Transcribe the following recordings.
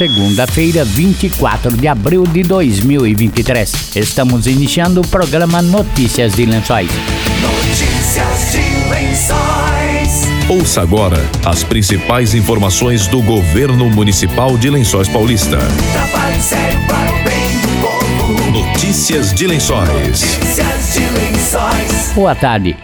segunda-feira, 24 de abril de 2023. Estamos iniciando o programa Notícias de Lençóis. Notícias de Lençóis. Ouça agora as principais informações do governo municipal de Lençóis Paulista. Notícias de Lençóis. Notícias de Lençóis. Boa tarde.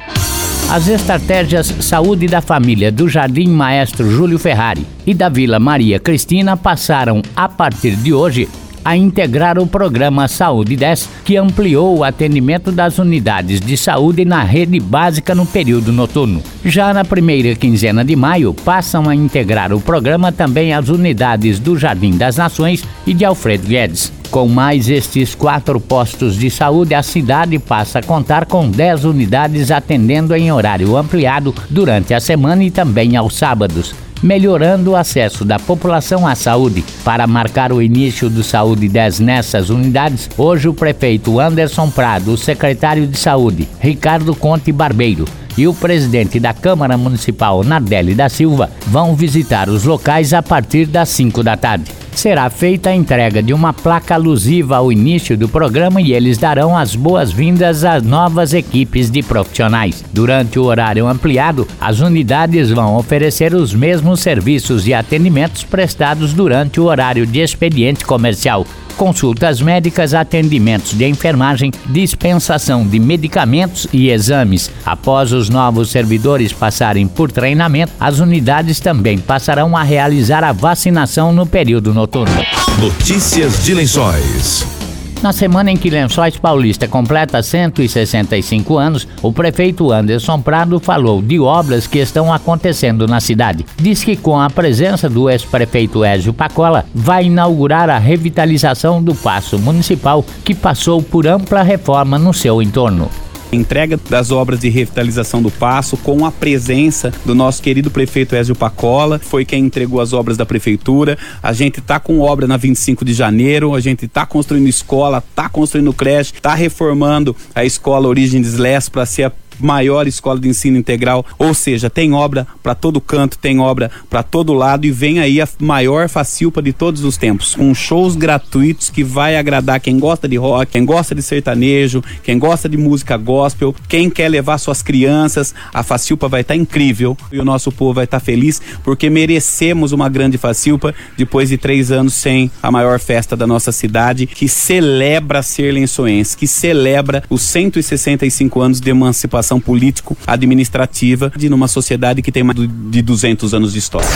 As estratégias Saúde da Família do Jardim Maestro Júlio Ferrari e da Vila Maria Cristina passaram, a partir de hoje, a integrar o programa Saúde 10, que ampliou o atendimento das unidades de saúde na rede básica no período noturno. Já na primeira quinzena de maio, passam a integrar o programa também as unidades do Jardim das Nações e de Alfredo Guedes. Com mais estes quatro postos de saúde, a cidade passa a contar com 10 unidades atendendo em horário ampliado durante a semana e também aos sábados melhorando o acesso da população à saúde. Para marcar o início do Saúde 10 nessas unidades, hoje o prefeito Anderson Prado, o secretário de Saúde, Ricardo Conte Barbeiro, e o presidente da Câmara Municipal, Nardelli da Silva, vão visitar os locais a partir das 5 da tarde. Será feita a entrega de uma placa alusiva ao início do programa e eles darão as boas-vindas às novas equipes de profissionais. Durante o horário ampliado, as unidades vão oferecer os mesmos serviços e atendimentos prestados durante o horário de expediente comercial consultas médicas, atendimentos de enfermagem, dispensação de medicamentos e exames. Após os novos servidores passarem por treinamento, as unidades também passarão a realizar a vacinação no período noturno. Notícias de Lençóis. Na semana em que Lençóis Paulista completa 165 anos, o prefeito Anderson Prado falou de obras que estão acontecendo na cidade. Diz que com a presença do ex-prefeito Ézio Pacola, vai inaugurar a revitalização do Paço Municipal, que passou por ampla reforma no seu entorno entrega das obras de revitalização do Passo com a presença do nosso querido prefeito Ézio Pacola, foi quem entregou as obras da prefeitura. A gente está com obra na 25 de janeiro, a gente está construindo escola, está construindo creche, está reformando a escola Origem Les para ser a maior escola de ensino integral, ou seja, tem obra para todo canto, tem obra para todo lado e vem aí a maior facilpa de todos os tempos, com shows gratuitos que vai agradar quem gosta de rock, quem gosta de sertanejo, quem gosta de música gospel, quem quer levar suas crianças, a facilpa vai estar tá incrível e o nosso povo vai estar tá feliz porque merecemos uma grande facilpa depois de três anos sem a maior festa da nossa cidade que celebra ser lençoense, que celebra os 165 anos de emancipação participação político-administrativa de numa sociedade que tem mais de 200 anos de história.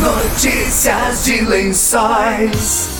Notícias de Lençóis.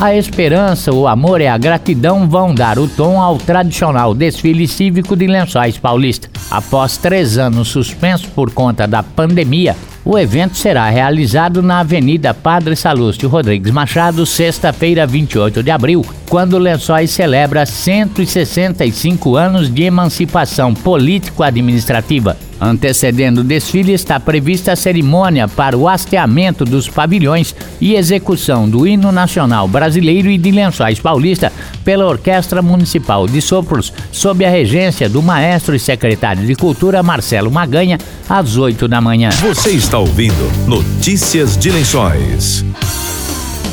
A esperança, o amor e a gratidão vão dar o tom ao tradicional desfile cívico de Lençóis Paulista. Após três anos suspenso por conta da pandemia, o evento será realizado na Avenida Padre Salúcio Rodrigues Machado, sexta-feira, 28 de abril, quando Lençóis celebra 165 anos de emancipação político-administrativa. Antecedendo o desfile está prevista a cerimônia para o hasteamento dos pavilhões e execução do hino nacional brasileiro e de Lençóis Paulista pela Orquestra Municipal de Sopros, sob a regência do maestro e secretário de Cultura Marcelo Maganha, às 8 da manhã. Você está ouvindo Notícias de Lençóis.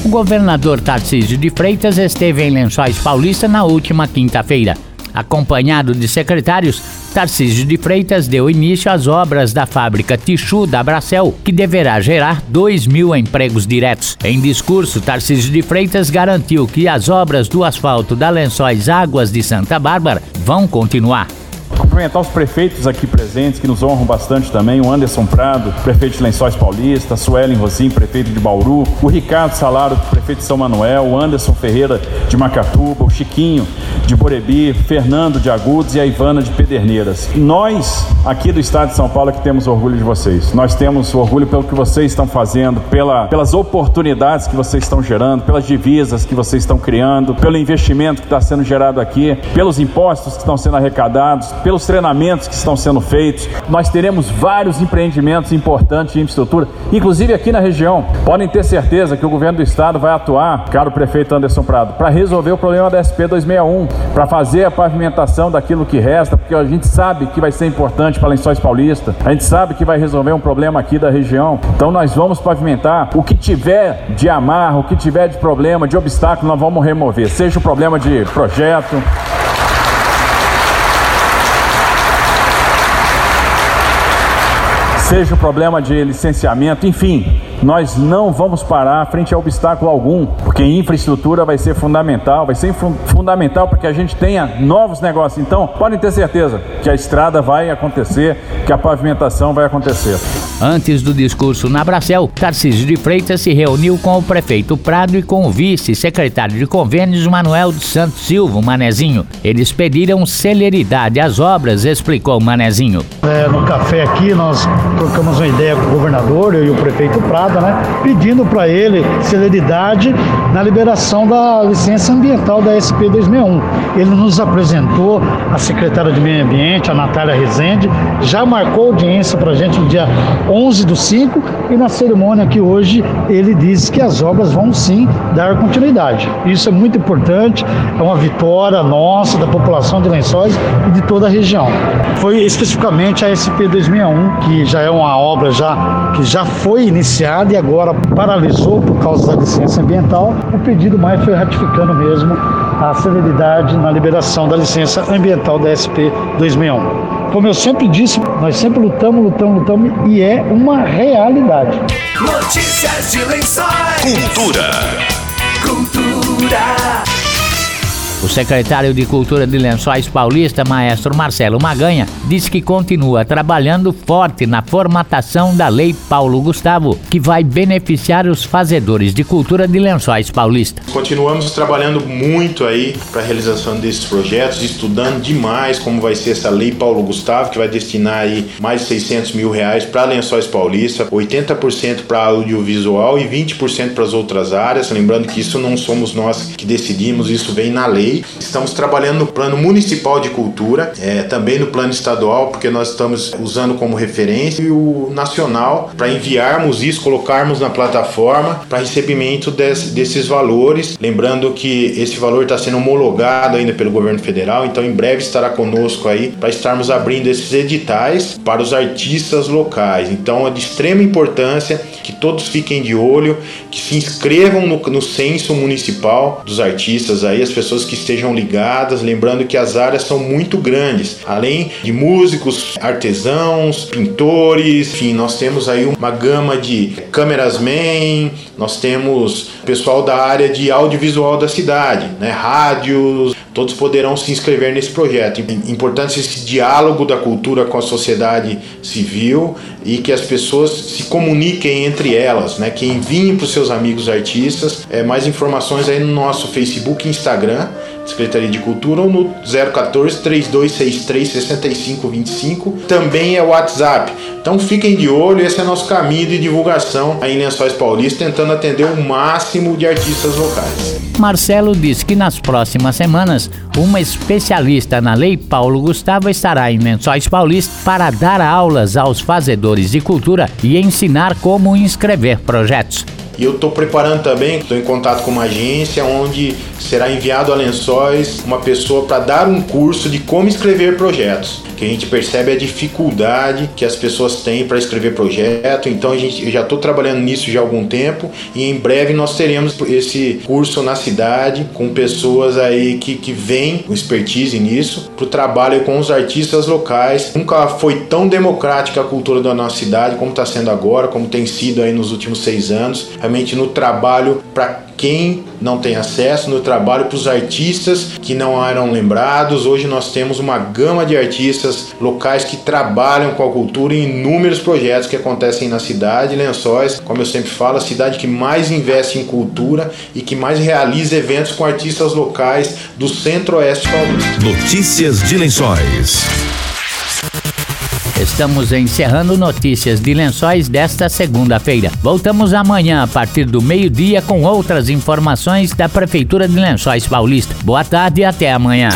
O governador Tarcísio de Freitas esteve em Lençóis Paulista na última quinta-feira. Acompanhado de secretários, Tarcísio de Freitas deu início às obras da fábrica Tichu da Bracel, que deverá gerar 2 mil empregos diretos. Em discurso, Tarcísio de Freitas garantiu que as obras do asfalto da Lençóis Águas de Santa Bárbara vão continuar. Cumprimentar os prefeitos aqui presentes, que nos honram bastante também, o Anderson Prado, prefeito de Lençóis Paulista, a Suelen Rosim, prefeito de Bauru, o Ricardo Salaro, prefeito de São Manuel, o Anderson Ferreira de Macatuba, o Chiquinho de Borebi, Fernando de Agudos e a Ivana de Pederneiras. Nós, aqui do estado de São Paulo, é que temos orgulho de vocês. Nós temos orgulho pelo que vocês estão fazendo, pela, pelas oportunidades que vocês estão gerando, pelas divisas que vocês estão criando, pelo investimento que está sendo gerado aqui, pelos impostos que estão sendo arrecadados, pelos treinamentos que estão sendo feitos. Nós teremos vários empreendimentos importantes de infraestrutura, inclusive aqui na região. Podem ter certeza que o governo do estado vai atuar, caro prefeito Anderson Prado, para resolver o problema da SP 261, para fazer a pavimentação daquilo que resta, porque a gente sabe que vai ser importante para Lençóis Paulista, a gente sabe que vai resolver um problema aqui da região. Então nós vamos pavimentar o que tiver de amarro, o que tiver de problema, de obstáculo, nós vamos remover, seja o problema de projeto, seja o problema de licenciamento, enfim, nós não vamos parar frente a obstáculo algum, porque infraestrutura vai ser fundamental, vai ser fu- fundamental para que a gente tenha novos negócios. Então, podem ter certeza que a estrada vai acontecer, que a pavimentação vai acontecer. Antes do discurso na Bracel, Tarcísio de Freitas se reuniu com o prefeito Prado e com o vice-secretário de convênios Manuel dos Santos Silva, Manezinho. Eles pediram celeridade às obras, explicou Manezinho. É, no café aqui nós trocamos uma ideia com o governador eu e o prefeito Prada, né, pedindo para ele celeridade na liberação da licença ambiental da SP 261. Ele nos apresentou a secretária de Meio Ambiente, a Natália Rezende, já marcou audiência para a gente no dia 11 do 5 e na cerimônia aqui hoje ele disse que as obras vão sim dar continuidade. Isso é muito importante, é uma vitória nossa, da população de Lençóis e de toda a região. Foi especificamente a SP 2061, que já é uma obra já, que já foi iniciada e agora paralisou por causa da licença ambiental. O pedido mais foi ratificando mesmo a celeridade na liberação da licença ambiental da SP 2061. Como eu sempre disse, nós sempre lutamos, lutamos, lutamos e é uma realidade. Notícias de Lençóis. Cultura. Cultura. O secretário de Cultura de Lençóis Paulista, maestro Marcelo Maganha, disse que continua trabalhando forte na formatação da Lei Paulo Gustavo, que vai beneficiar os fazedores de cultura de Lençóis Paulista. Continuamos trabalhando muito aí para a realização desses projetos, estudando demais como vai ser essa lei Paulo Gustavo, que vai destinar aí mais de 600 mil reais para Lençóis Paulista, 80% para audiovisual e 20% para as outras áreas. Lembrando que isso não somos nós que decidimos, isso vem na lei. Estamos trabalhando no plano municipal de cultura, é, também no plano estadual, porque nós estamos usando como referência e o nacional para enviarmos isso, colocarmos na plataforma para recebimento des- desses valores. Lembrando que esse valor está sendo homologado ainda pelo governo federal, então em breve estará conosco aí para estarmos abrindo esses editais para os artistas locais. Então é de extrema importância que todos fiquem de olho, que se inscrevam no, no censo municipal dos artistas aí, as pessoas que estejam ligadas, lembrando que as áreas são muito grandes, além de músicos, artesãos, pintores, enfim, nós temos aí uma gama de câmeras man, nós temos pessoal da área de audiovisual da cidade, né, rádios, todos poderão se inscrever nesse projeto. Importante esse diálogo da cultura com a sociedade civil e que as pessoas se comuniquem entre elas, né? Que enviem para os seus amigos artistas é, mais informações aí no nosso Facebook e Instagram, Secretaria de Cultura, ou no 014 3263 6525. Também é o WhatsApp. Então fiquem de olho, esse é nosso caminho de divulgação aí em Lençóis Paulista, tentando atender o máximo de artistas locais. Marcelo disse que nas próximas semanas, uma especialista na Lei Paulo Gustavo estará em Lençóis Paulista para dar aulas aos fazedores de cultura e ensinar como inscrever projetos. E eu estou preparando também, estou em contato com uma agência onde será enviado a Lençóis uma pessoa para dar um curso de como escrever projetos. Que a gente percebe a dificuldade que as pessoas têm para escrever projeto. Então a gente, eu já estou trabalhando nisso já há algum tempo e em breve nós teremos esse curso na cidade com pessoas aí que, que vêm com expertise nisso para o trabalho com os artistas locais. Nunca foi tão democrática a cultura da nossa cidade como está sendo agora, como tem sido aí nos últimos seis anos. Realmente no trabalho para quem não tem acesso, no trabalho para os artistas que não eram lembrados. Hoje nós temos uma gama de artistas locais que trabalham com a cultura em inúmeros projetos que acontecem na cidade. Lençóis, como eu sempre falo, a cidade que mais investe em cultura e que mais realiza eventos com artistas locais do centro-oeste paulista. Notícias de Lençóis. Estamos encerrando notícias de lençóis desta segunda-feira. Voltamos amanhã a partir do meio-dia com outras informações da Prefeitura de Lençóis Paulista. Boa tarde e até amanhã.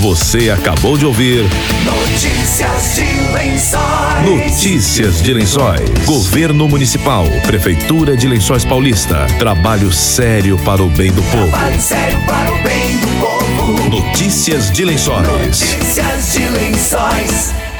Você acabou de ouvir Notícias de Lençóis. Notícias de Lençóis. Governo Municipal, Prefeitura de Lençóis Paulista. Trabalho sério para o bem do povo. Trabalho sério para o bem do povo. Notícias de Lençóis. Notícias de Lençóis.